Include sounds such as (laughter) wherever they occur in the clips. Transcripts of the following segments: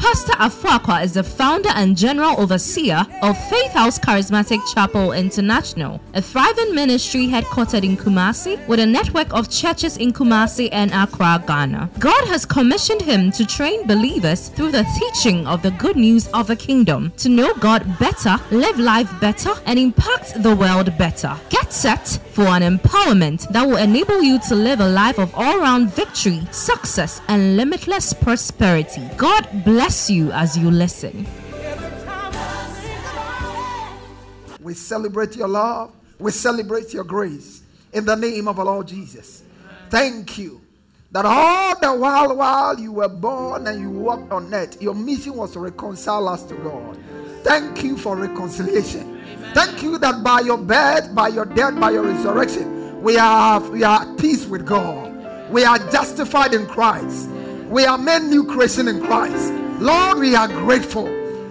Pastor Afuakwa is the founder and general overseer of Faith House Charismatic Chapel International, a thriving ministry headquartered in Kumasi with a network of churches in Kumasi and Accra, Ghana. God has commissioned him to train believers through the teaching of the good news of the kingdom to know God better, live life better, and impact the world better. Get set for an empowerment that will enable you to live a life of all round victory, success, and limitless prosperity. God bless you as you listen. We celebrate your love. We celebrate your grace in the name of our Lord Jesus. Thank you that all the while while you were born and you walked on earth, your mission was to reconcile us to God. Thank you for reconciliation. Thank you that by your birth, by your death, by your resurrection, we are we are at peace with God. We are justified in Christ. We are made new creation in Christ. Lord, we are grateful.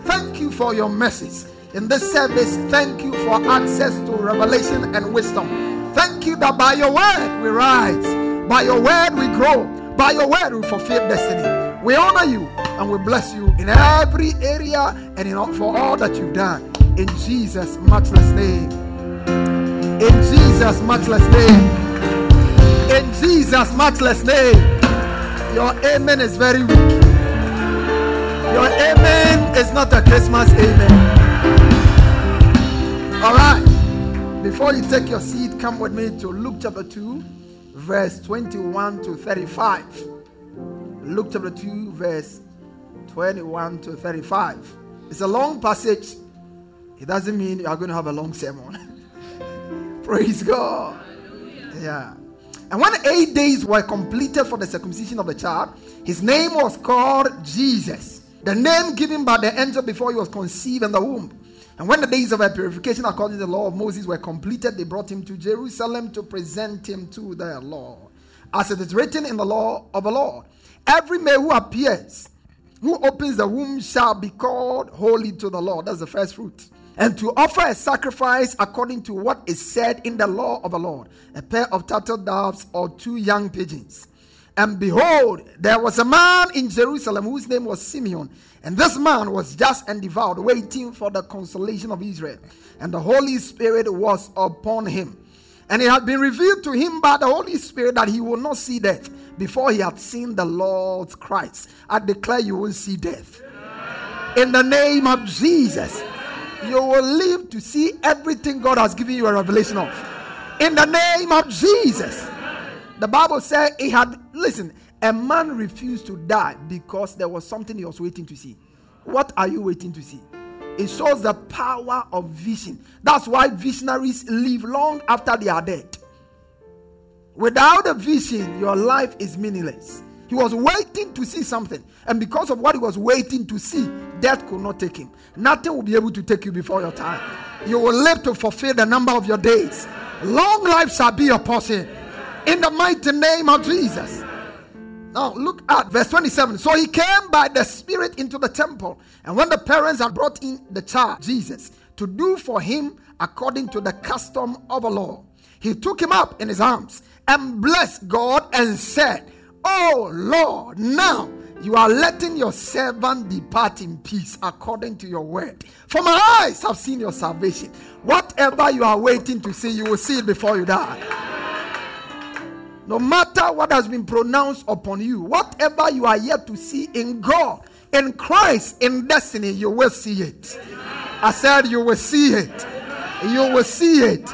Thank you for your message. In this service, thank you for access to revelation and wisdom. Thank you that by your word we rise, by your word we grow, by your word we fulfill destiny. We honor you and we bless you in every area and in all, for all that you've done. In Jesus' matchless name. In Jesus' matchless name. In Jesus' matchless name. Your amen is very weak. Your amen is not a Christmas amen. All right. Before you take your seat, come with me to Luke chapter 2, verse 21 to 35. Luke chapter 2, verse 21 to 35. It's a long passage. It doesn't mean you are going to have a long sermon. (laughs) Praise God. Yeah. And when eight days were completed for the circumcision of the child, his name was called Jesus the name given by the angel before he was conceived in the womb. And when the days of her purification according to the law of Moses were completed, they brought him to Jerusalem to present him to their Lord. As it is written in the law of the Lord, every male who appears, who opens the womb, shall be called holy to the Lord. That's the first fruit. And to offer a sacrifice according to what is said in the law of the Lord a pair of turtle doves or two young pigeons. And behold, there was a man in Jerusalem whose name was Simeon. And this man was just and devout, waiting for the consolation of Israel. And the Holy Spirit was upon him. And it had been revealed to him by the Holy Spirit that he would not see death before he had seen the Lord Christ. I declare you will see death. In the name of Jesus, you will live to see everything God has given you a revelation of. In the name of Jesus. The Bible said he had, listen, a man refused to die because there was something he was waiting to see. What are you waiting to see? It shows the power of vision. That's why visionaries live long after they are dead. Without a vision, your life is meaningless. He was waiting to see something. And because of what he was waiting to see, death could not take him. Nothing will be able to take you before your time. You will live to fulfill the number of your days. Long life shall be your portion in the mighty name of Jesus. Now look at verse 27. So he came by the Spirit into the temple, and when the parents had brought in the child, Jesus, to do for him according to the custom of the law, he took him up in his arms and blessed God and said, Oh Lord, now you are letting your servant depart in peace according to your word. For my eyes have seen your salvation. Whatever you are waiting to see, you will see it before you die. No matter what has been pronounced upon you, whatever you are yet to see in God, in Christ, in destiny, you will see it. I said, You will see it. You will see it.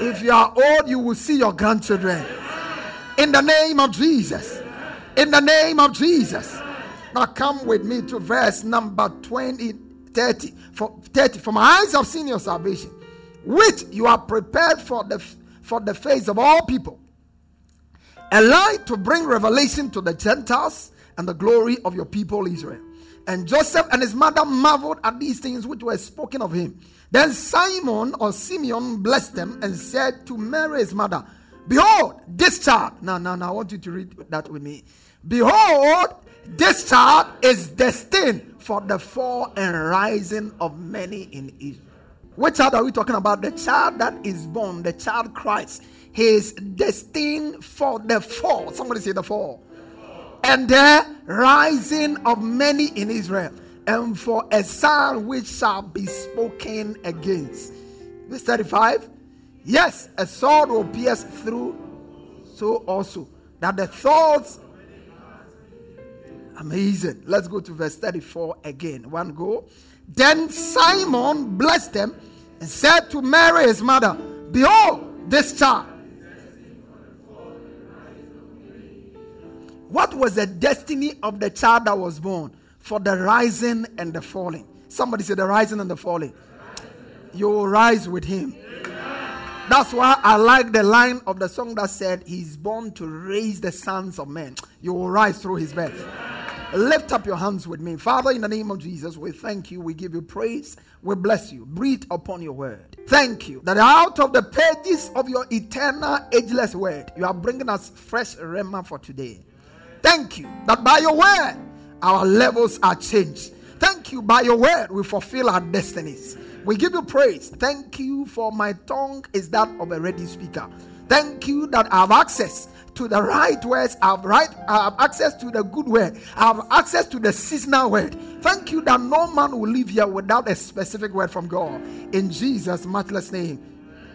If you are old, you will see your grandchildren. In the name of Jesus. In the name of Jesus. Now come with me to verse number 20, 30. For 30. For my eyes have seen your salvation, which you are prepared for the for the face of all people a light to bring revelation to the Gentiles and the glory of your people Israel. And Joseph and his mother marveled at these things which were spoken of him. Then Simon or Simeon blessed them and said to Mary his mother, Behold, this child. Now, now, now, I want you to read that with me. Behold, this child is destined for the fall and rising of many in Israel. What child are we talking about? The child that is born, the child Christ. He is destined for the fall. Somebody say the fall. And the rising of many in Israel. And for a son which shall be spoken against. Verse 35. Yes, a sword will pierce through, so also that the thoughts Amazing. Let's go to verse 34 again. One go. Then Simon blessed them and said to Mary, his mother, Behold, this child. What was the destiny of the child that was born? For the rising and the falling. Somebody said, the rising and the falling. You will rise with him. That's why I like the line of the song that said, He's born to raise the sons of men. You will rise through his birth. Lift up your hands with me. Father, in the name of Jesus, we thank you. We give you praise. We bless you. Breathe upon your word. Thank you that out of the pages of your eternal, ageless word, you are bringing us fresh rhema for today. Thank you that by your word, our levels are changed. Thank you by your word, we fulfill our destinies. We give you praise. Thank you for my tongue is that of a ready speaker. Thank you that I have access to the right words. I have, right, I have access to the good word. I have access to the seasonal word. Thank you that no man will live here without a specific word from God. In Jesus' matchless name.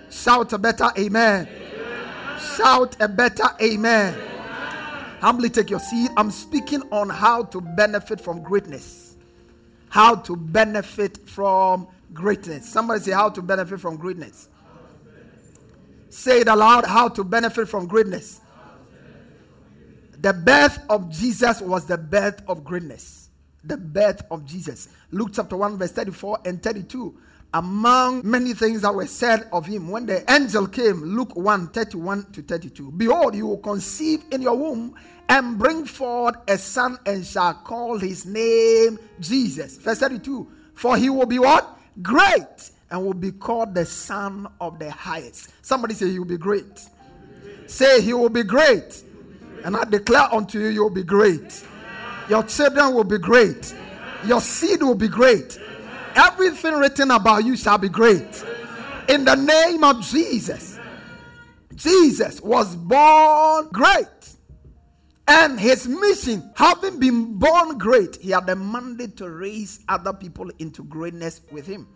Shout a better amen. amen. Shout a better amen. amen. Humbly take your seat. I'm speaking on how to benefit from greatness. How to benefit from greatness. Somebody say, How to benefit from greatness. Say it aloud how to benefit from greatness. The birth of Jesus was the birth of greatness. The birth of Jesus. Luke chapter 1, verse 34 and 32. Among many things that were said of him, when the angel came, Luke 1 31 to 32. Behold, you will conceive in your womb and bring forth a son and shall call his name Jesus. Verse 32. For he will be what? Great and will be called the Son of the Highest. Somebody say, He will be great. Say, He will be great. And I declare unto you, you will be great. Your children will be great. Your seed will be great. Everything written about you shall be great. In the name of Jesus. Jesus was born great. And his mission, having been born great, he had the mandate to raise other people into greatness with him.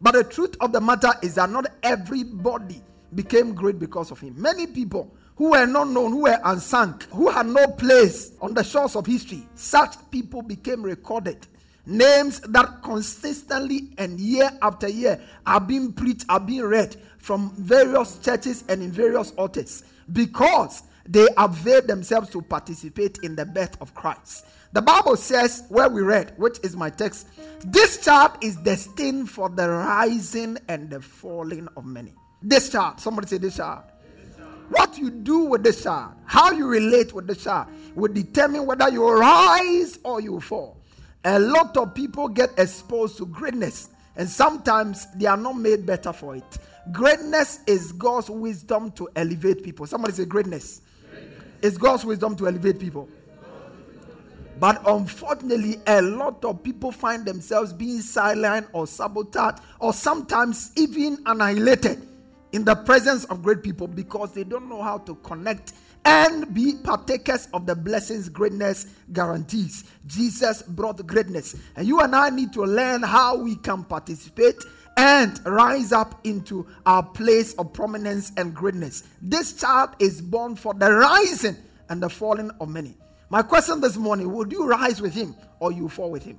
But the truth of the matter is that not everybody became great because of him. Many people who were not known, who were unsung, who had no place on the shores of history, such people became recorded. Names that consistently and year after year are being preached, are being read from various churches and in various altars because they availed themselves to participate in the birth of Christ. The Bible says, where we read, which is my text, this child is destined for the rising and the falling of many. This child, somebody say this child. What you do with the child, how you relate with the child, will determine whether you rise or you fall. A lot of people get exposed to greatness, and sometimes they are not made better for it. Greatness is God's wisdom to elevate people. Somebody say, greatness. greatness. It's God's wisdom to elevate people. But unfortunately, a lot of people find themselves being silent or sabotaged or sometimes even annihilated in the presence of great people because they don't know how to connect and be partakers of the blessings greatness guarantees. Jesus brought greatness, and you and I need to learn how we can participate and rise up into our place of prominence and greatness. This child is born for the rising and the falling of many. My question this morning would you rise with him or you fall with him?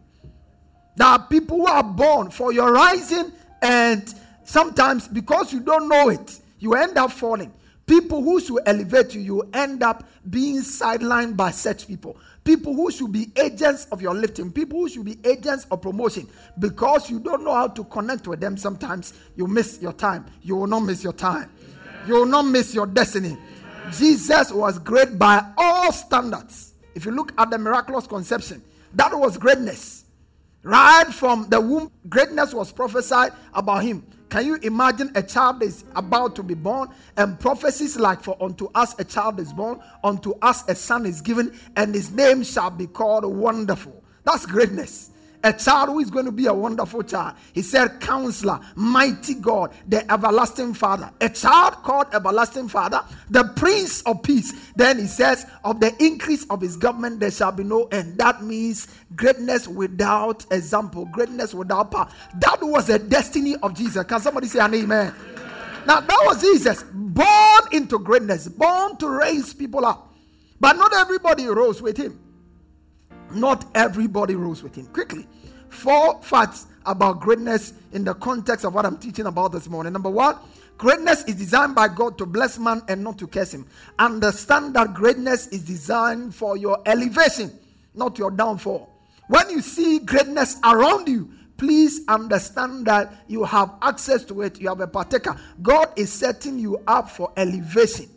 There are people who are born for your rising and sometimes because you don't know it, you end up falling. People who should elevate you, you end up being sidelined by such people. People who should be agents of your lifting, people who should be agents of promotion, because you don't know how to connect with them. Sometimes you miss your time. You will not miss your time. You will not miss your destiny. Jesus was great by all standards. If you look at the miraculous conception, that was greatness. Right from the womb, greatness was prophesied about him Can you imagine a child is about to be born and prophecies like, For unto us a child is born, unto us a son is given, and his name shall be called Wonderful? That's greatness a child who is going to be a wonderful child. He said, Counselor, Mighty God, the Everlasting Father. A child called Everlasting Father, the Prince of Peace. Then he says, Of the increase of his government, there shall be no end. That means greatness without example, greatness without power. That was the destiny of Jesus. Can somebody say an amen? amen. Now, that was Jesus, born into greatness, born to raise people up. But not everybody rose with him. Not everybody rose with him. Quickly, four facts about greatness in the context of what I'm teaching about this morning. Number one, greatness is designed by God to bless man and not to curse him. Understand that greatness is designed for your elevation, not your downfall. When you see greatness around you, please understand that you have access to it. You have a partaker. God is setting you up for elevation.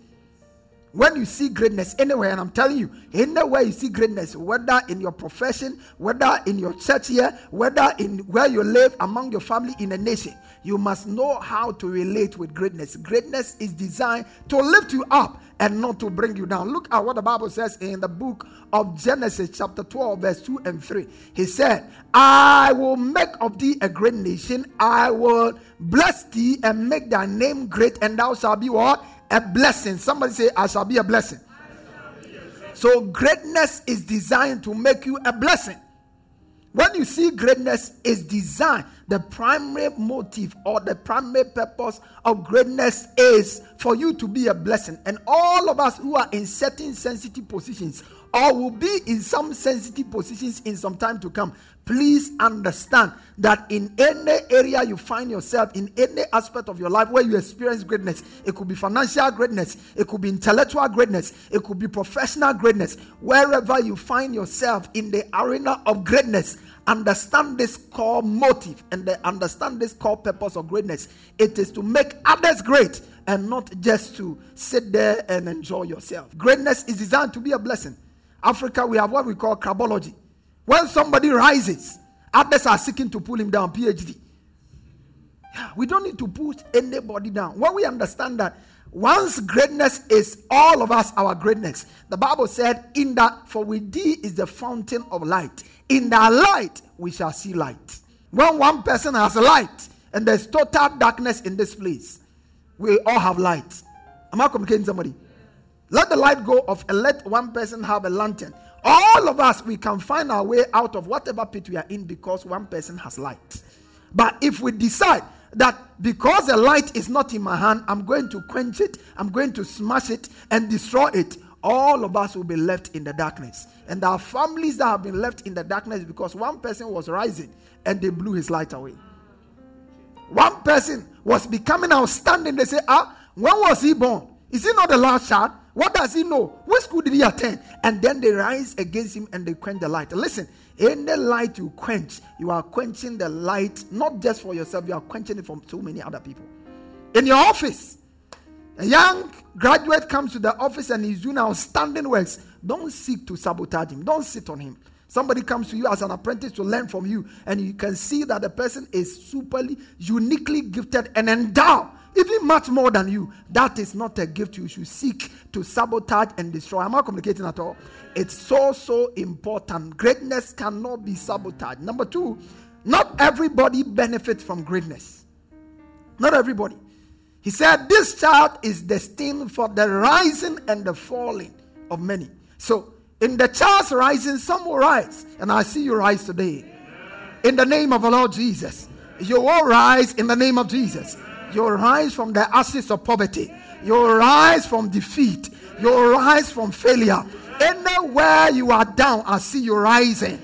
When you see greatness anywhere, and I'm telling you, anywhere you see greatness, whether in your profession, whether in your church here, whether in where you live, among your family, in a nation, you must know how to relate with greatness. Greatness is designed to lift you up and not to bring you down. Look at what the Bible says in the book of Genesis, chapter 12, verse 2 and 3. He said, I will make of thee a great nation, I will bless thee and make thy name great, and thou shalt be what? A blessing. Somebody say, I shall be a blessing. So, greatness is designed to make you a blessing. When you see greatness is designed, the primary motive or the primary purpose of greatness is for you to be a blessing. And all of us who are in certain sensitive positions or will be in some sensitive positions in some time to come, please understand that in any area you find yourself, in any aspect of your life where you experience greatness, it could be financial greatness, it could be intellectual greatness, it could be professional greatness, wherever you find yourself in the arena of greatness, understand this core motive and understand this core purpose of greatness. It is to make others great and not just to sit there and enjoy yourself. Greatness is designed to be a blessing. Africa, we have what we call crabology when somebody rises, others are seeking to pull him down. PhD. We don't need to put anybody down. When we understand that once greatness is all of us our greatness, the Bible said, In that for with thee is the fountain of light. In that light we shall see light. When one person has a light and there's total darkness in this place, we all have light. Am I communicating somebody? Let the light go off and let one person have a lantern all of us, we can find our way out of whatever pit we are in because one person has light. But if we decide that because the light is not in my hand, I'm going to quench it, I'm going to smash it and destroy it, all of us will be left in the darkness. And our families that have been left in the darkness because one person was rising and they blew his light away. One person was becoming outstanding. They say, Ah, when was he born? Is he not the last child? What does he know? Which school did he attend? And then they rise against him and they quench the light. Listen, in the light you quench, you are quenching the light not just for yourself, you are quenching it from so many other people. In your office, a young graduate comes to the office and he's doing outstanding works. Don't seek to sabotage him, don't sit on him. Somebody comes to you as an apprentice to learn from you, and you can see that the person is superly, uniquely gifted and endowed even much more than you. That is not a gift you should seek to sabotage and destroy. Am I communicating at all? It's so, so important. Greatness cannot be sabotaged. Number two, not everybody benefits from greatness. Not everybody. He said, This child is destined for the rising and the falling of many. So, in the child's rising, some will rise. And I see you rise today. In the name of the Lord Jesus. You will rise in the name of Jesus. You'll rise from the ashes of poverty. You'll rise from defeat. You'll rise from failure. Anywhere you are down, I see you rising.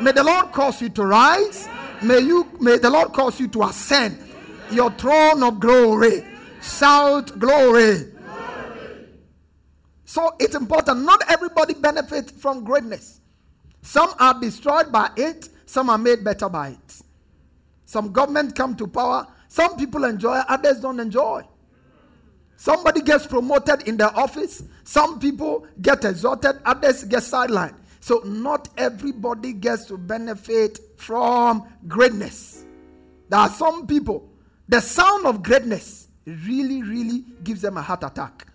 May the Lord cause you to rise. May you may the Lord cause you to ascend your throne of glory. Shout glory. So it's important. Not everybody benefits from greatness. Some are destroyed by it, some are made better by it. Some government come to power some people enjoy, others don't enjoy. Somebody gets promoted in the office, some people get exalted, others get sidelined. So, not everybody gets to benefit from greatness. There are some people The sound of greatness really, really gives them a heart attack.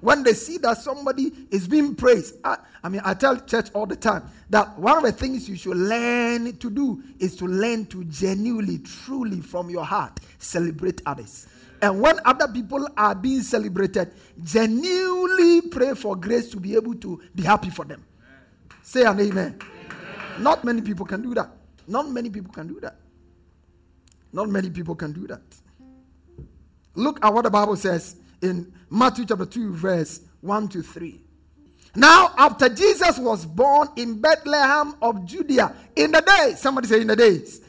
When they see that somebody is being praised, I, I, mean, I tell church all the time that one of the things you should learn to do is to learn to genuinely, truly, from your heart, celebrate others. And when other people are being celebrated, genuinely pray for grace to be able to be happy for them. Say an amen. amen. Not many people can do that. Not many people can do that. Not many people can do that. Look at what the Bible says in Matthew chapter 2, verse 1 to 3. Now, after Jesus was born in Bethlehem of Judea, in the days, somebody say, in the days.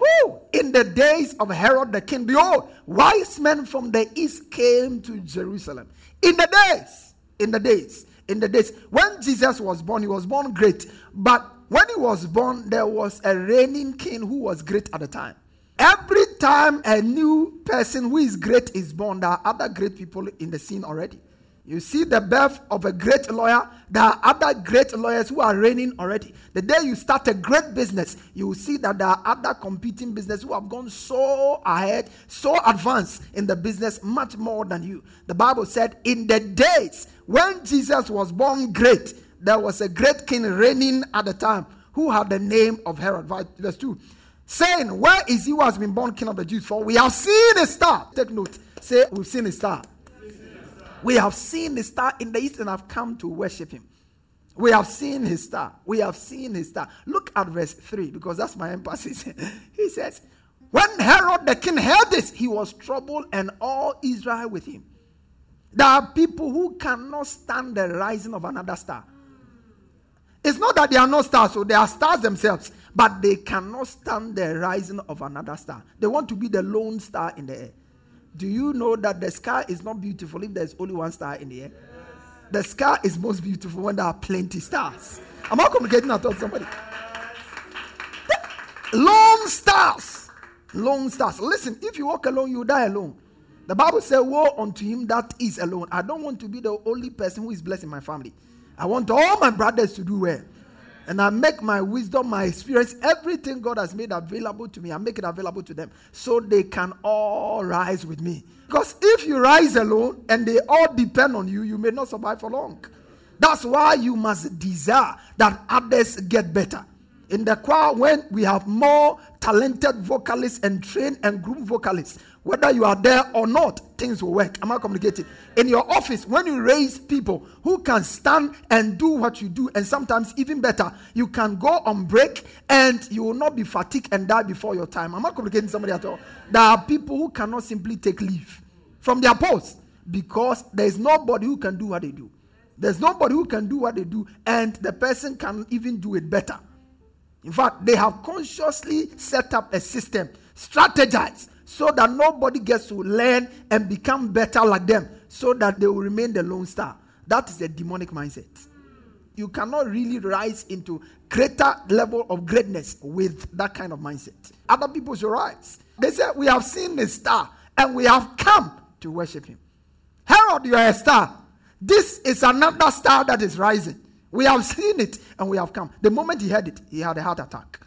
Who? In the days of Herod the king, behold, wise men from the east came to Jerusalem. In the days, in the days, in the days when Jesus was born, he was born great. But when he was born, there was a reigning king who was great at the time. Every time a new person who is great is born, there are other great people in the scene already. You see the birth of a great lawyer, there are other great lawyers who are reigning already. The day you start a great business, you will see that there are other competing businesses who have gone so ahead, so advanced in the business, much more than you. The Bible said, In the days when Jesus was born great, there was a great king reigning at the time who had the name of Herod. Verse 2 saying, Where is he who has been born king of the Jews? For we have seen a star. Take note. Say, We've seen a star. We have seen the star in the east and have come to worship him. We have seen his star. We have seen his star. Look at verse 3 because that's my emphasis. (laughs) he says, When Herod the king heard this, he was troubled and all Israel with him. There are people who cannot stand the rising of another star. It's not that they are not stars, so they are stars themselves, but they cannot stand the rising of another star. They want to be the lone star in the air. Do you know that the sky is not beautiful if there's only one star in the air? Yes. The sky is most beautiful when there are plenty stars. Am I communicating at all somebody? Lone stars. Lone stars. Listen, if you walk alone, you die alone. The Bible says, Woe unto him that is alone. I don't want to be the only person who is blessed in my family. I want all my brothers to do well. And I make my wisdom, my experience, everything God has made available to me, I make it available to them so they can all rise with me. Because if you rise alone and they all depend on you, you may not survive for long. That's why you must desire that others get better. In the choir, when we have more talented vocalists and trained and groomed vocalists, whether you are there or not, things will work. Am I communicating? In your office, when you raise people who can stand and do what you do, and sometimes even better, you can go on break and you will not be fatigued and die before your time. Am I communicating somebody at all? There are people who cannot simply take leave from their post because there is nobody who can do what they do. There's nobody who can do what they do, and the person can even do it better. In fact, they have consciously set up a system, strategized so that nobody gets to learn and become better like them so that they will remain the lone star. That is a demonic mindset. You cannot really rise into greater level of greatness with that kind of mindset. Other people should rise. They say, We have seen the star and we have come to worship him. Herod, you are a star. This is another star that is rising. We have seen it and we have come. The moment he heard it, he had a heart attack.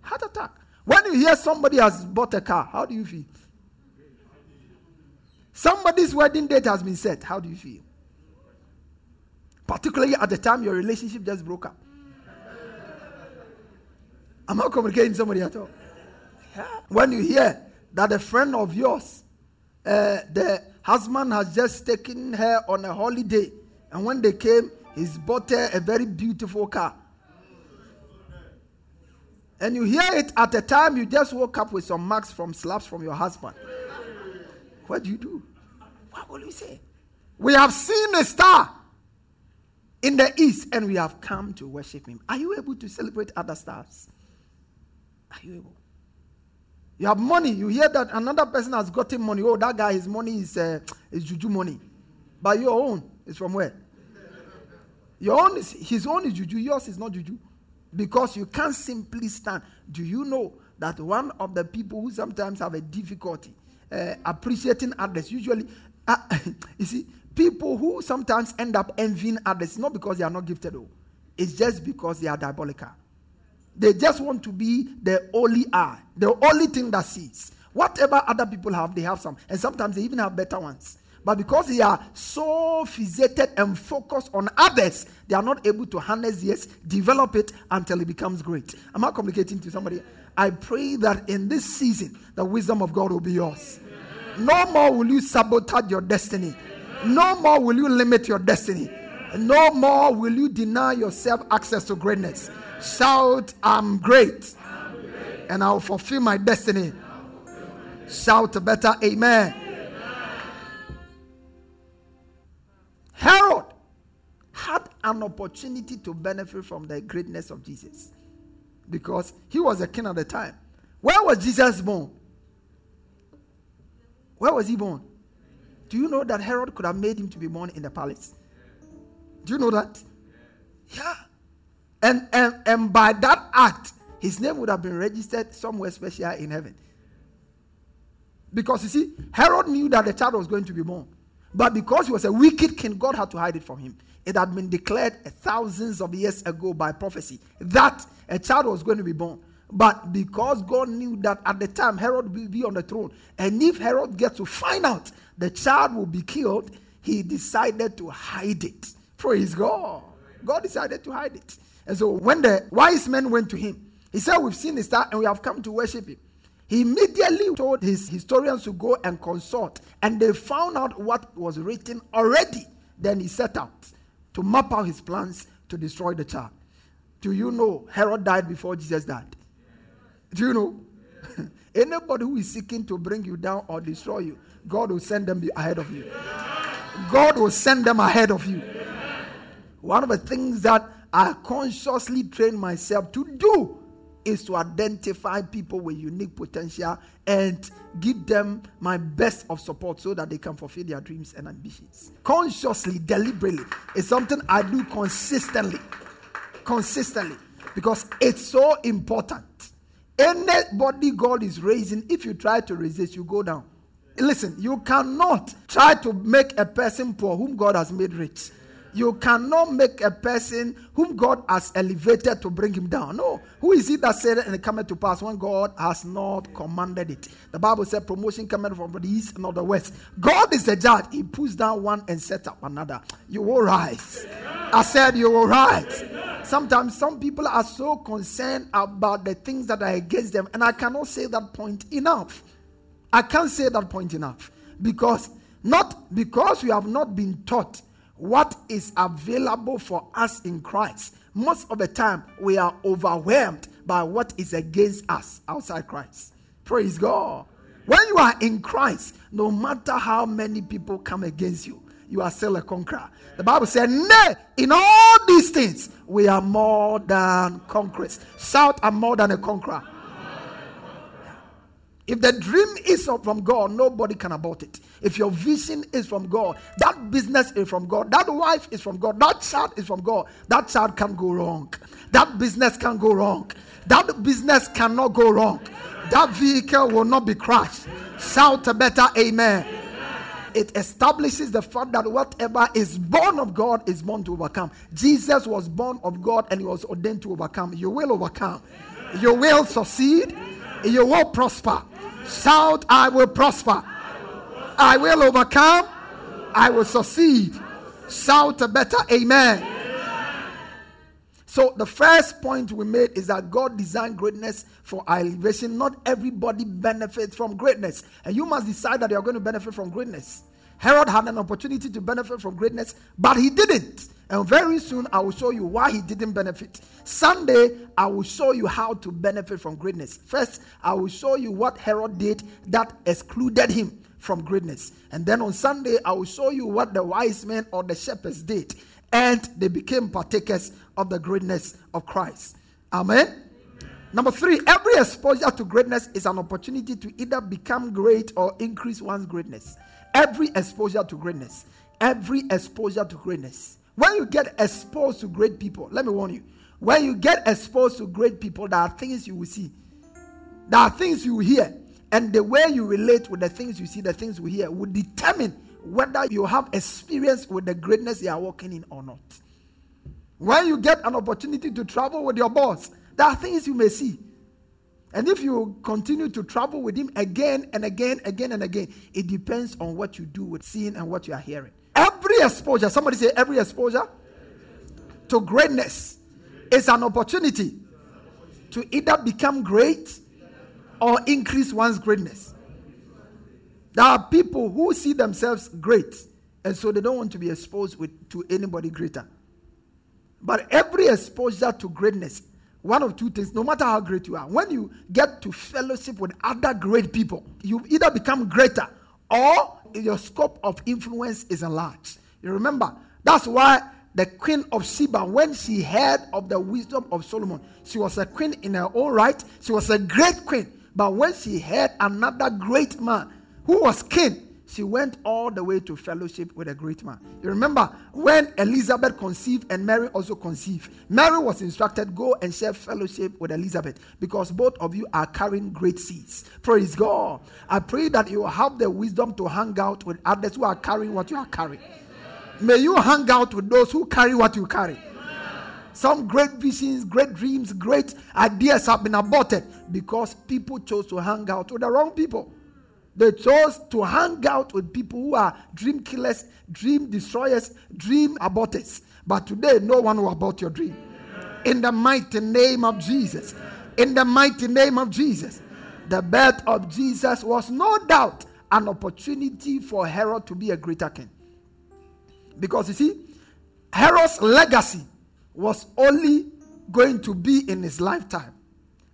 Heart attack. When you hear somebody has bought a car, how do you feel? Somebody's wedding date has been set. How do you feel? Particularly at the time your relationship just broke up. I'm not communicating somebody at all. Yeah. When you hear that a friend of yours, uh, the husband has just taken her on a holiday, and when they came, he's bought her a very beautiful car and you hear it at the time you just woke up with some marks from slaps from your husband. What do you do? What will you say? We have seen a star in the east and we have come to worship him. Are you able to celebrate other stars? Are you able? You have money. You hear that another person has gotten money. Oh, that guy, his money is, uh, is juju money. But your own is from where? Your own is his own is juju. Yours is not juju because you can't simply stand. Do you know that one of the people who sometimes have a difficulty uh, appreciating others, usually, uh, (laughs) you see, people who sometimes end up envying others, not because they are not gifted, though, it's just because they are diabolical. They just want to be the only eye, the only thing that sees. Whatever other people have, they have some. And sometimes they even have better ones. But because they are so fixated and focused on others, they are not able to harness this, develop it until it becomes great. Am I communicating to somebody? I pray that in this season, the wisdom of God will be yours. No more will you sabotage your destiny. No more will you limit your destiny. No more will you deny yourself access to greatness. Shout, I'm great. And I'll fulfill my destiny. Shout a better amen. Herod had an opportunity to benefit from the greatness of Jesus because he was a king at the time. Where was Jesus born? Where was he born? Do you know that Herod could have made him to be born in the palace? Do you know that? Yeah. And, and, and by that act, his name would have been registered somewhere special in heaven. Because you see, Herod knew that the child was going to be born. But because he was a wicked king, God had to hide it from him. It had been declared thousands of years ago by prophecy that a child was going to be born. But because God knew that at the time Herod will be on the throne, and if Herod gets to find out the child will be killed, he decided to hide it. Praise God. God decided to hide it. And so when the wise men went to him, he said, We've seen the star and we have come to worship him. Immediately told his historians to go and consult, and they found out what was written already. Then he set out to map out his plans to destroy the child. Do you know Herod died before Jesus died? Do you know? (laughs) Anybody who is seeking to bring you down or destroy you, God will send them ahead of you. God will send them ahead of you. One of the things that I consciously train myself to do is to identify people with unique potential and give them my best of support so that they can fulfill their dreams and ambitions. Consciously, deliberately, it's something I do consistently. Consistently. Because it's so important. Anybody God is raising, if you try to resist, you go down. Listen, you cannot try to make a person poor whom God has made rich. You cannot make a person whom God has elevated to bring him down. No. Who is it that said and it cometh to pass when God has not commanded it? The Bible said promotion cometh from the east, and not the west. God is the judge. He puts down one and set up another. You will rise. I said you will rise. Sometimes some people are so concerned about the things that are against them, and I cannot say that point enough. I can't say that point enough because not because we have not been taught what is available for us in Christ. Most of the time, we are overwhelmed by what is against us outside Christ. Praise God. When you are in Christ, no matter how many people come against you, you are still a conqueror. The Bible said, Nay, in all these things, we are more than conquerors. Shout, I'm more than a conqueror. If the dream is from God, nobody can abort it. If your vision is from God, that business is from God, that wife is from God, that child is from God, that child can go wrong. That business can go wrong. That business cannot go wrong. That vehicle will not be crashed. Shout a better amen. It establishes the fact that whatever is born of God is born to overcome. Jesus was born of God and he was ordained to overcome. You will overcome. You will succeed. You will prosper. Shout, I will prosper. I will overcome. I will succeed. Shout a better amen. So, the first point we made is that God designed greatness for elevation. Not everybody benefits from greatness. And you must decide that you are going to benefit from greatness. Herod had an opportunity to benefit from greatness, but he didn't. And very soon I will show you why he didn't benefit. Sunday, I will show you how to benefit from greatness. First, I will show you what Herod did that excluded him from greatness. And then on Sunday, I will show you what the wise men or the shepherds did. And they became partakers of the greatness of Christ. Amen. Number three, every exposure to greatness is an opportunity to either become great or increase one's greatness. Every exposure to greatness. Every exposure to greatness when you get exposed to great people, let me warn you. When you get exposed to great people, there are things you will see. There are things you will hear. And the way you relate with the things you see, the things you hear, will determine whether you have experience with the greatness you are walking in or not. When you get an opportunity to travel with your boss, there are things you may see. And if you continue to travel with him again and again, again and again, it depends on what you do with seeing and what you are hearing. Every exposure, somebody say every exposure to greatness is an opportunity to either become great or increase one's greatness. There are people who see themselves great, and so they don't want to be exposed with, to anybody greater. But every exposure to greatness one of two things, no matter how great you are, when you get to fellowship with other great people, you either become greater or your scope of influence is enlarged. You remember, that's why the queen of Sheba, when she heard of the wisdom of Solomon, she was a queen in her own right, she was a great queen. But when she heard another great man who was king, she went all the way to fellowship with a great man. You remember when Elizabeth conceived and Mary also conceived, Mary was instructed, Go and share fellowship with Elizabeth because both of you are carrying great seeds. Praise God. I pray that you have the wisdom to hang out with others who are carrying what you are carrying. May you hang out with those who carry what you carry. Some great visions, great dreams, great ideas have been aborted because people chose to hang out with the wrong people. They chose to hang out with people who are dream killers, dream destroyers, dream aborters. But today, no one will abort your dream. In the mighty name of Jesus. In the mighty name of Jesus. The birth of Jesus was no doubt an opportunity for Herod to be a greater king. Because you see, Herod's legacy was only going to be in his lifetime.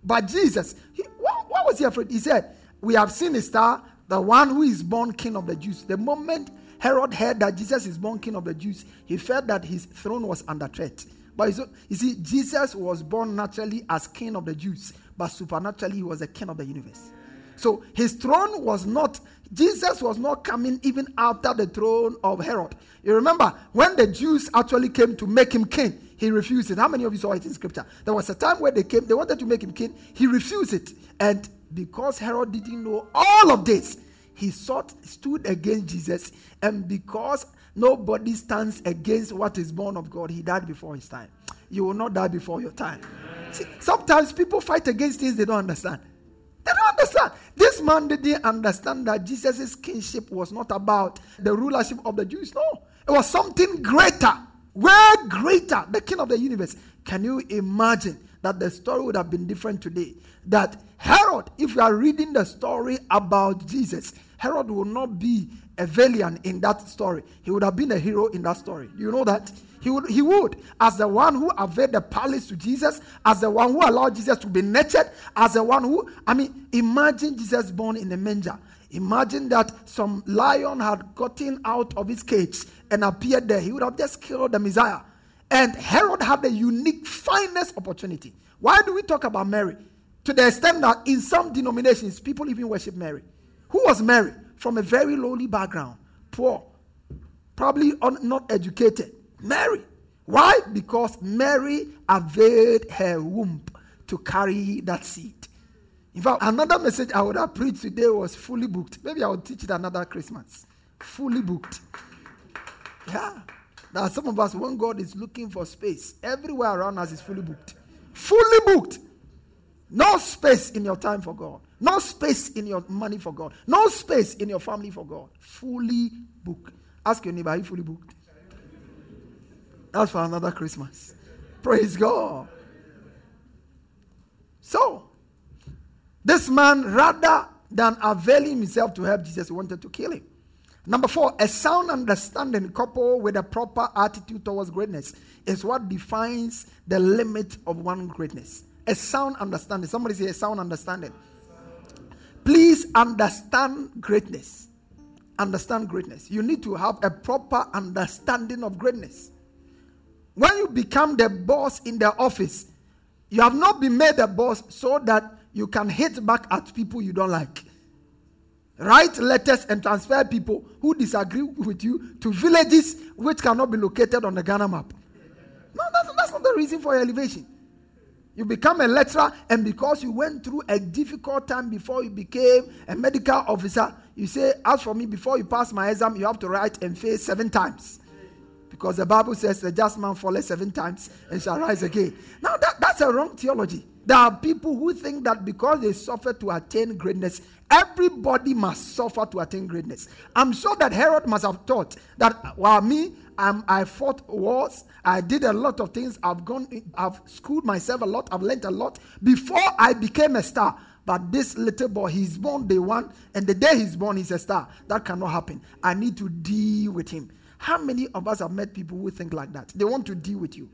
But Jesus, he, what, what was he afraid? He said, We have seen a star, the one who is born king of the Jews. The moment Herod heard that Jesus is born king of the Jews, he felt that his throne was under threat. But you see, Jesus was born naturally as king of the Jews, but supernaturally he was the king of the universe. So his throne was not, Jesus was not coming even after the throne of Herod. You remember when the Jews actually came to make him king, he refused it. How many of you saw it in scripture? There was a time where they came, they wanted to make him king, he refused it. And because Herod didn't know all of this, he sought, stood against Jesus. And because nobody stands against what is born of God, he died before his time. You will not die before your time. See, sometimes people fight against things they don't understand. They don't understand. This man didn't understand that Jesus' kingship was not about the rulership of the Jews. No, it was something greater, way greater, the king of the universe. Can you imagine that the story would have been different today? That Herod, if you are reading the story about Jesus, Herod will not be a villain in that story. He would have been a hero in that story. You know that? He would, he would, as the one who availed the palace to Jesus, as the one who allowed Jesus to be nurtured, as the one who, I mean, imagine Jesus born in a manger. Imagine that some lion had gotten out of his cage and appeared there. He would have just killed the Messiah. And Herod had the unique, finest opportunity. Why do we talk about Mary? To the extent that in some denominations, people even worship Mary. Who was Mary? From a very lowly background, poor, probably un- not educated. Mary. Why? Because Mary availed her womb to carry that seed. In fact, another message I would have preached today was fully booked. Maybe I will teach it another Christmas. Fully booked. Yeah. Are some of us, when God is looking for space, everywhere around us is fully booked. Fully booked. No space in your time for God. No space in your money for God. No space in your family for God. Fully booked. Ask your neighbor, are you fully booked? That's for another Christmas. Praise God. So, this man, rather than availing himself to help Jesus, wanted to kill him. Number four, a sound understanding coupled with a proper attitude towards greatness is what defines the limit of one greatness. A sound understanding. Somebody say a sound understanding. Please understand greatness. Understand greatness. You need to have a proper understanding of greatness. When you become the boss in the office, you have not been made the boss so that you can hit back at people you don't like. Write letters and transfer people who disagree with you to villages which cannot be located on the Ghana map. No, that's, that's not the reason for your elevation. You become a lecturer, and because you went through a difficult time before you became a medical officer, you say, As for me, before you pass my exam, you have to write and fail seven times Because the Bible says the just man falleth seven times and shall rise again. Now, that, that's a wrong theology. There are people who think that because they suffer to attain greatness, everybody must suffer to attain greatness. I'm sure that Herod must have thought that while me, I'm, I fought wars, I did a lot of things, I've gone, I've schooled myself a lot, I've learned a lot before I became a star. But this little boy, he's born day one, and the day he's born, he's a star. That cannot happen. I need to deal with him. How many of us have met people who think like that? They want to deal with you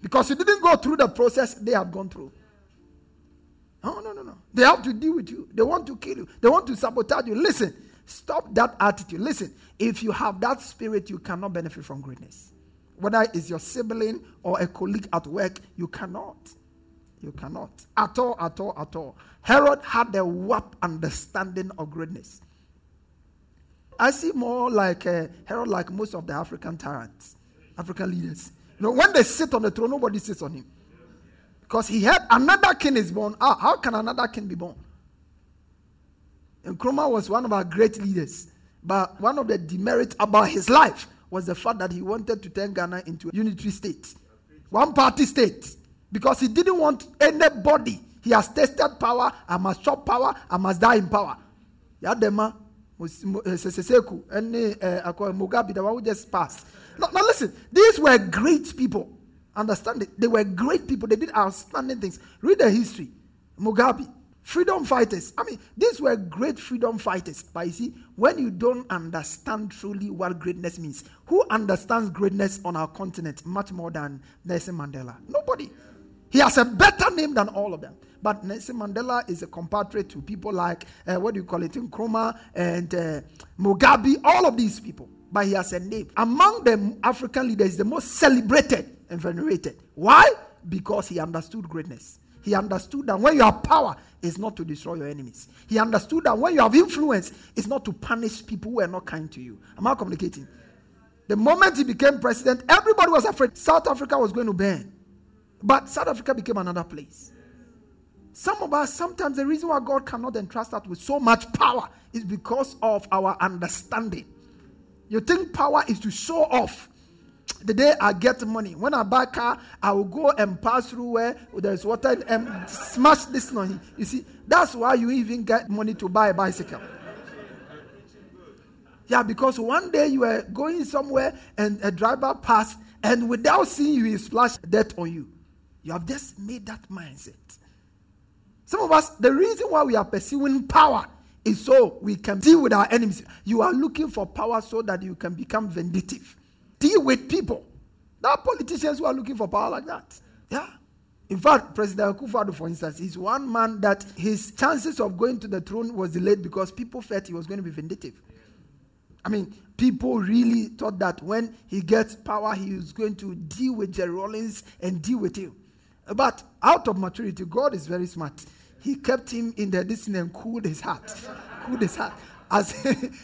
because you didn't go through the process they have gone through. No, no, no, no. They have to deal with you. They want to kill you. They want to sabotage you. Listen, stop that attitude. Listen, if you have that spirit, you cannot benefit from greatness. Whether it's your sibling or a colleague at work, you cannot. You cannot. At all, at all, at all. Herod had a warped understanding of greatness. I see more like uh, Herod, like most of the African tyrants, African leaders. You know, when they sit on the throne, nobody sits on him. Because he had another king is born. Ah, how can another king be born? Nkrumah was one of our great leaders. But one of the demerits about his life was the fact that he wanted to turn Ghana into a unitary state, one party state, because he didn't want anybody. He has tested power. I must chop power. I must die in power. Yadema, Sese Seko, and Mugabe, the one who just passed. Now, now listen, these were great people. Understand it? They were great people. They did outstanding things. Read the history. Mugabe, freedom fighters. I mean, these were great freedom fighters. But you see, when you don't understand truly what greatness means, who understands greatness on our continent much more than Nelson Mandela? Nobody. He has a better name than all of them. But Nelson Mandela is a compatriot to people like, uh, what do you call it, Nkrumah and uh, Mugabe, all of these people. But he has a name. Among the African leaders, the most celebrated venerated. Why? Because he understood greatness. He understood that when you have power, it's not to destroy your enemies. He understood that when you have influence, it's not to punish people who are not kind to you. Am I communicating? The moment he became president, everybody was afraid South Africa was going to burn. But South Africa became another place. Some of us, sometimes the reason why God cannot entrust us with so much power is because of our understanding. You think power is to show off the day I get money, when I buy car, I will go and pass through where there's water and smash this money. You see, that's why you even get money to buy a bicycle. Yeah, because one day you were going somewhere and a driver passed, and without seeing you, he splashed dirt on you. You have just made that mindset. Some of us, the reason why we are pursuing power is so we can deal with our enemies. You are looking for power so that you can become vindictive deal with people. There are politicians who are looking for power like that. Yeah. In fact, President Akufo-Addo, for instance, is one man that his chances of going to the throne was delayed because people felt he was going to be vindictive. I mean, people really thought that when he gets power, he is going to deal with Jerry Rawlings and deal with him. But out of maturity, God is very smart. He kept him in the distance and cooled his heart. (laughs) cooled his heart. As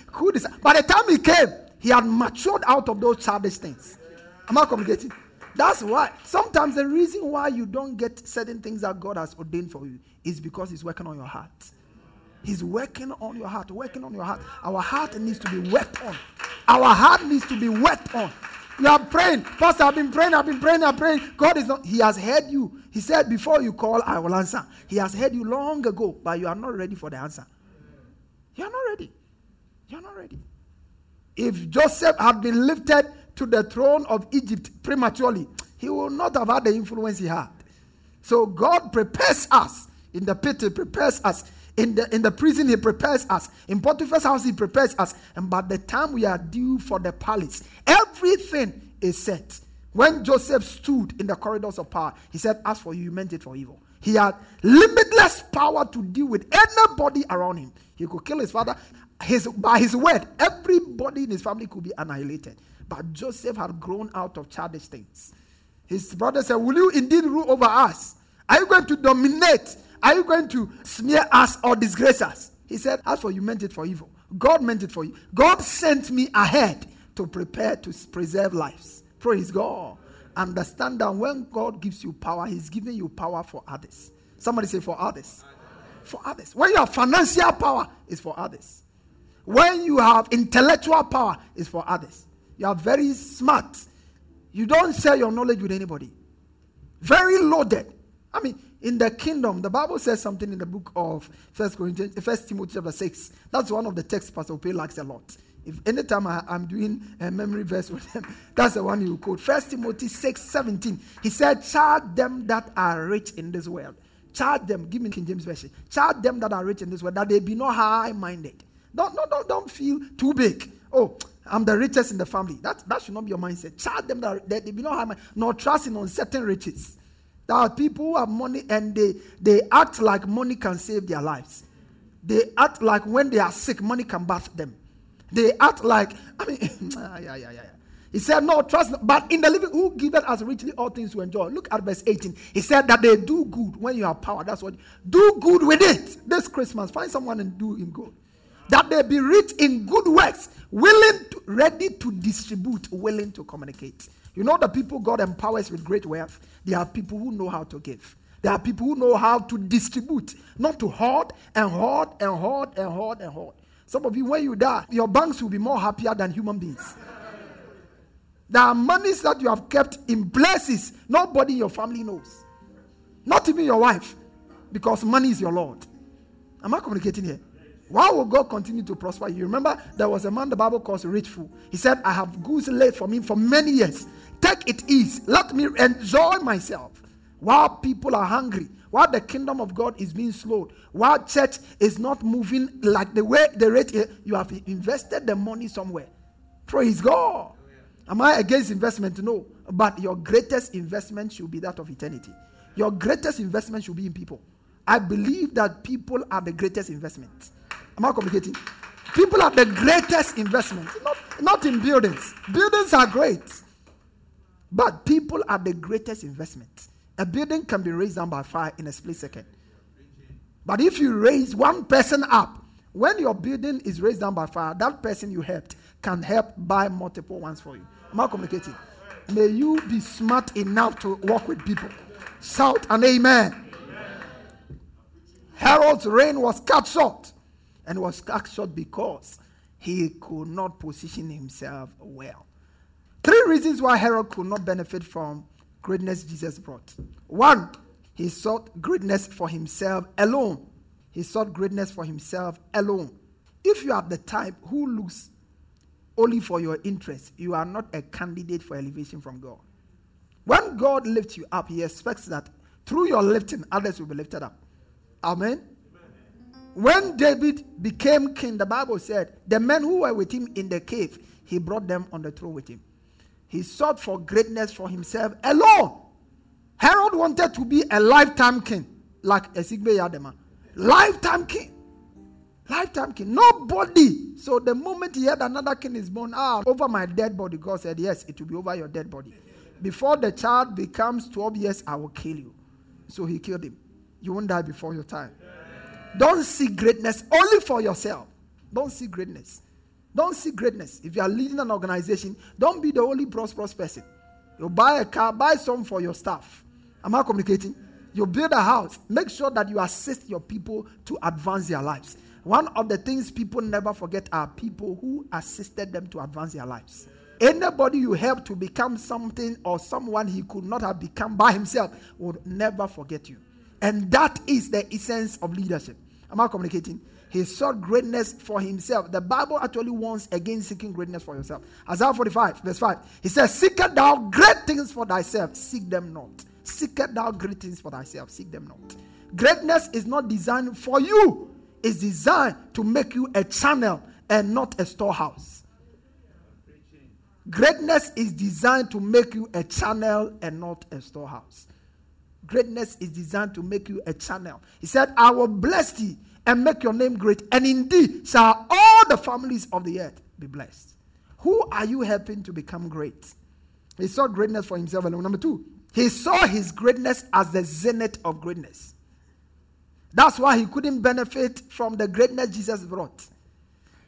(laughs) cooled his heart. By the time he came, he had matured out of those childish things. Am I communicating? That's why sometimes the reason why you don't get certain things that God has ordained for you is because He's working on your heart. He's working on your heart, working on your heart. Our heart needs to be worked on. Our heart needs to be worked on. You are praying, Pastor. I've been praying, I've been praying, I've been praying. God is not, He has heard you. He said, Before you call, I will answer. He has heard you long ago, but you are not ready for the answer. You are not ready. You are not ready. If Joseph had been lifted to the throne of Egypt prematurely, he would not have had the influence he had. So God prepares us in the pit, he prepares us. In the, in the prison, he prepares us. In Potiphar's house, he prepares us. And by the time we are due for the palace, everything is set. When Joseph stood in the corridors of power, he said, As for you, you meant it for evil. He had limitless power to deal with anybody around him. He could kill his father, his, by his word, everybody in his family could be annihilated. But Joseph had grown out of childish things. His brother said, Will you indeed rule over us? Are you going to dominate? Are you going to smear us or disgrace us? He said, As for you meant it for evil. God meant it for you. God sent me ahead to prepare to preserve lives. Praise God. Understand that when God gives you power, He's giving you power for others. Somebody say, For others. For others. When you have financial power, it's for others. When you have intellectual power, it's for others. You are very smart. You don't share your knowledge with anybody. Very loaded. I mean, in the kingdom, the Bible says something in the book of First Corinthians, First Timothy chapter six. That's one of the texts Pastor Ope likes a lot. If anytime I, am doing a memory verse with them, (laughs) that's the one you quote. First Timothy 6 17. He said, Charge them that are rich in this world. Charge them, give me King James Version. Charge them that are rich in this world, that they be not high minded. Don't, don't, don't, don't feel too big. Oh, I'm the richest in the family. That, that should not be your mindset. Charge them that, that they be not minded, nor trusting on certain riches. There are people who have money and they, they act like money can save their lives. They act like when they are sick, money can bath them. They act like, I mean, (laughs) yeah, yeah, yeah, yeah. He said, No, trust, but in the living, who giveth us richly all things to enjoy. Look at verse 18. He said that they do good when you have power. That's what, do good with it this Christmas. Find someone and do him good. That they be rich in good works, willing, to, ready to distribute, willing to communicate. You know the people God empowers with great wealth? There are people who know how to give. There are people who know how to distribute, not to hoard and hoard and hoard and hoard and hoard. Some of you, when you die, your banks will be more happier than human beings. There are monies that you have kept in places nobody in your family knows. Not even your wife, because money is your Lord. Am I communicating here? Why will God continue to prosper you? Remember, there was a man the Bible calls rich fool. He said, I have goods laid for me for many years. Take it easy. Let me enjoy myself while people are hungry, while the kingdom of God is being slowed, while church is not moving like the way the rate eh, you have invested the money somewhere. Praise God. Am I against investment? No. But your greatest investment should be that of eternity. Your greatest investment should be in people. I believe that people are the greatest investment. Am I communicating? People are the greatest investment, not, not in buildings. Buildings are great. But people are the greatest investment. A building can be razed down by fire in a split second. But if you raise one person up, when your building is razed down by fire, that person you helped can help buy multiple ones for you. Am I communicating? May you be smart enough to work with people. Shout an amen. amen. Herod's reign was cut short and was cut because he could not position himself well. Three reasons why Herod could not benefit from greatness Jesus brought. One, he sought greatness for himself alone. He sought greatness for himself alone. If you are the type who looks only for your interest, you are not a candidate for elevation from God. When God lifts you up, He expects that through your lifting, others will be lifted up. Amen. When David became king, the Bible said the men who were with him in the cave, he brought them on the throne with him. He sought for greatness for himself alone. Herod wanted to be a lifetime king, like Esigbe Yadema. Lifetime king. Lifetime king. Nobody. So the moment he heard another king is born, ah, over my dead body, God said, Yes, it will be over your dead body. Before the child becomes 12 years, I will kill you. So he killed him. You won't die before your time. Don't seek greatness only for yourself. Don't seek greatness. Don't seek greatness. If you are leading an organization, don't be the only prosperous person. You buy a car, buy some for your staff. Am I communicating? You build a house, make sure that you assist your people to advance their lives. One of the things people never forget are people who assisted them to advance their lives. Anybody you help to become something or someone he could not have become by himself would never forget you. And that is the essence of leadership. Am I communicating? He sought greatness for himself. The Bible actually warns against seeking greatness for yourself. Isaiah 45, verse 5. He says, Seek thou great things for thyself, seek them not. Seek thou great things for thyself, seek them not. Greatness is not designed for you, it's designed to make you a channel and not a storehouse. Greatness is designed to make you a channel and not a storehouse. Greatness is designed to make you a channel. He said, I will bless thee and make your name great, and indeed shall all the families of the earth be blessed. Who are you helping to become great? He saw greatness for himself alone. Number two, he saw his greatness as the zenith of greatness. That's why he couldn't benefit from the greatness Jesus brought.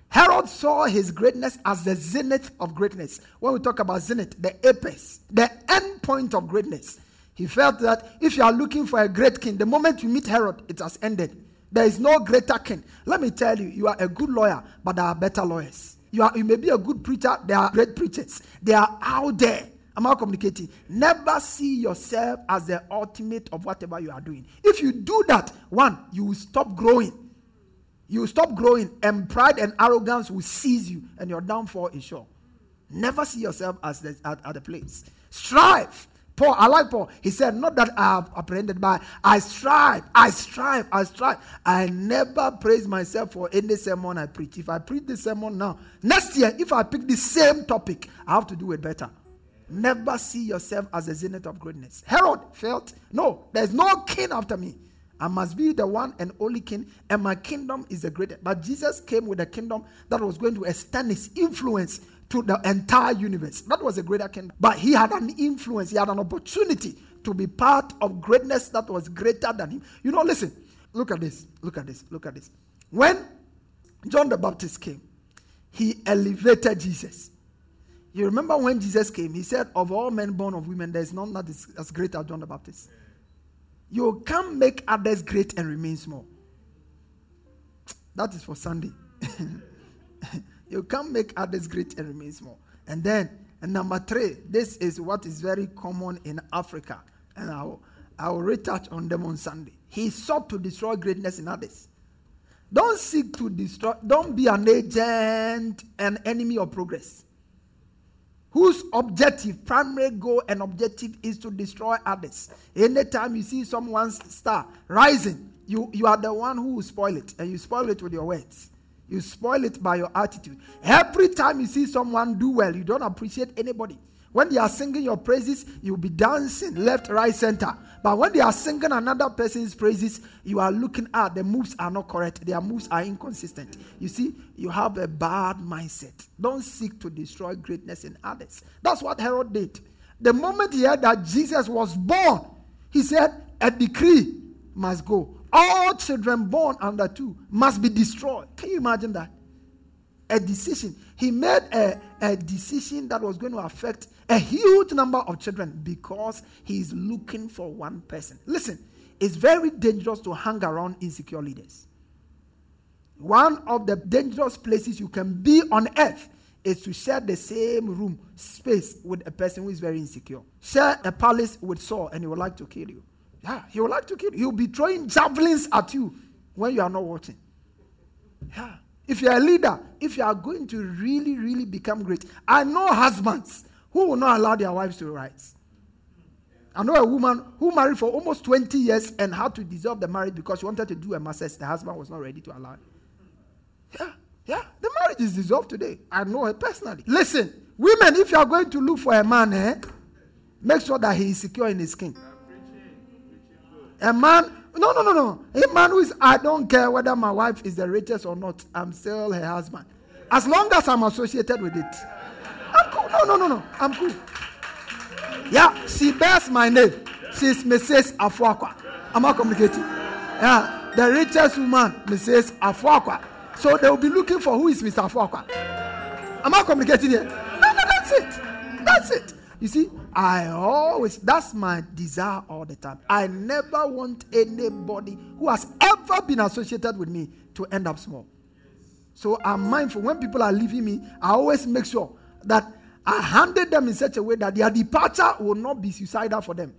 Herod saw his greatness as the zenith of greatness. When we talk about zenith, the apex, the end point of greatness. He felt that if you are looking for a great king, the moment you meet Herod, it has ended. There is no greater king. Let me tell you, you are a good lawyer, but there are better lawyers. You, are, you may be a good preacher, there are great preachers. They are out there. I'm I communicating? Never see yourself as the ultimate of whatever you are doing. If you do that, one, you will stop growing. You will stop growing, and pride and arrogance will seize you, and your downfall is sure. Never see yourself as the, at, at the place. Strive. I like Paul. He said, Not that I have apprehended, but I strive, I strive, I strive. I never praise myself for any sermon I preach. If I preach this sermon now, next year, if I pick the same topic, I have to do it better. Never see yourself as a zenith of greatness. Herod felt, No, there's no king after me. I must be the one and only king, and my kingdom is the greatest. But Jesus came with a kingdom that was going to extend his influence to the entire universe. That was a greater kingdom. But he had an influence, he had an opportunity to be part of greatness that was greater than him. You know, listen, look at this, look at this, look at this. When John the Baptist came, he elevated Jesus. You remember when Jesus came, he said, Of all men born of women, there is none that is as great as John the Baptist. You can't make others great and remain small. That is for Sunday. (laughs) You can't make others great and remain small. And then, and number three, this is what is very common in Africa. And I will, I will retouch on them on Sunday. He sought to destroy greatness in others. Don't seek to destroy, don't be an agent, an enemy of progress. Whose objective, primary goal, and objective is to destroy others. Anytime you see someone's star rising, you, you are the one who will spoil it, and you spoil it with your words. You spoil it by your attitude. Every time you see someone do well, you don't appreciate anybody. When they are singing your praises, you'll be dancing left, right, center. But when they are singing another person's praises, you are looking at the moves are not correct. Their moves are inconsistent. You see, you have a bad mindset. Don't seek to destroy greatness in others. That's what Herod did. The moment he heard that Jesus was born, he said, A decree must go all children born under two must be destroyed. Can you imagine that? A decision. He made a, a decision that was going to affect a huge number of children because he's looking for one person. Listen, it's very dangerous to hang around insecure leaders. One of the dangerous places you can be on earth is to share the same room, space with a person who is very insecure. Share a palace with Saul and he would like to kill you. Yeah, he would like to kill you. He'll be throwing javelins at you when you are not watching. Yeah. If you're a leader, if you are going to really, really become great, I know husbands who will not allow their wives to rise. I know a woman who married for almost 20 years and had to dissolve the marriage because she wanted to do a massage. The husband was not ready to allow it. Yeah, yeah. The marriage is dissolved today. I know her personally. Listen, women, if you are going to look for a man, eh, make sure that he is secure in his skin. A man, no, no, no, no. A man who is, I don't care whether my wife is the richest or not, I'm still her husband. As long as I'm associated with it. I'm cool. No, no, no, no. I'm cool. Yeah, she bears my name. She's Mrs. Afuakwa. Am I communicating? Yeah, the richest woman, Mrs. Afuakwa. So they will be looking for who is Mr. Afuakwa. Am I communicating here? No, no, that's it. That's it. You see, I always, that's my desire all the time. I never want anybody who has ever been associated with me to end up small. So I'm mindful when people are leaving me, I always make sure that I handle them in such a way that their departure will not be suicidal for them.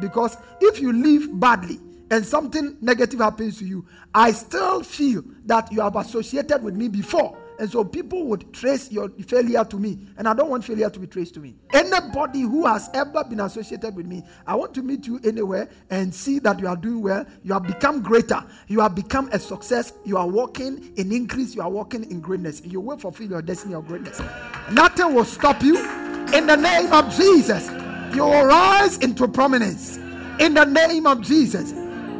Because if you leave badly and something negative happens to you, I still feel that you have associated with me before and so people would trace your failure to me. And I don't want failure to be traced to me. Anybody who has ever been associated with me, I want to meet you anywhere and see that you are doing well. You have become greater. You have become a success. You are walking in increase. You are walking in greatness. You will fulfill your destiny of greatness. Nothing will stop you. In the name of Jesus, you will rise into prominence. In the name of Jesus,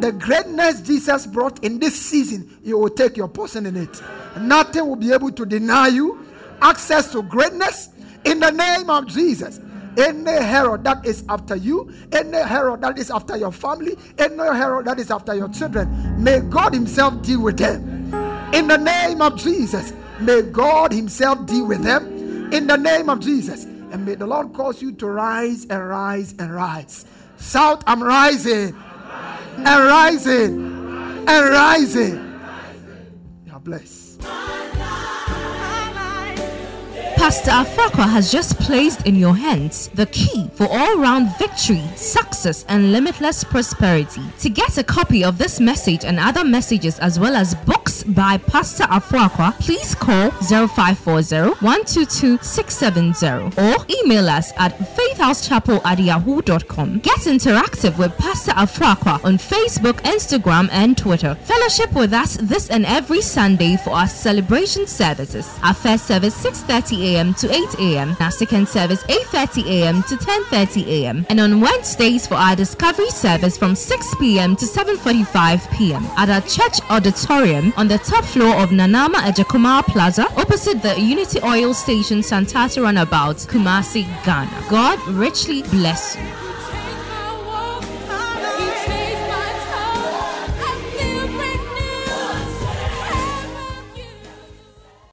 the greatness Jesus brought in this season, you will take your portion in it. Nothing will be able to deny you access to greatness in the name of Jesus. Any Herod that is after you, any Herod that is after your family, any Herod that is after your children, may God Himself deal with them. In the name of Jesus, may God Himself deal with them. In the name of Jesus. And may the Lord cause you to rise and rise and rise. South, I'm rising. And rising. And rising. You are blessed. Pastor uh, Afakwa has just placed in your hands the key for all round victory, success, and limitless prosperity. To get a copy of this message and other messages, as well as books by Pastor Afakwa, please call 0540 122 670 or email us at faithhousechapel at yahoo.com. Get interactive with Pastor Afakwa on Facebook, Instagram, and Twitter. Fellowship with us this and every Sunday for our celebration services. Our first service 6:30 a.m. to 8 a.m. Our second service 8:30 a.m. to 10:30 a.m. And on Wednesdays for our discovery service from 6 p.m. to 7:45 p.m. at our church auditorium on the top floor of Nanama Ejakuma Plaza, opposite the Unity Oil Station, Santasi Runabout, Kumasi, Ghana. God richly bless you.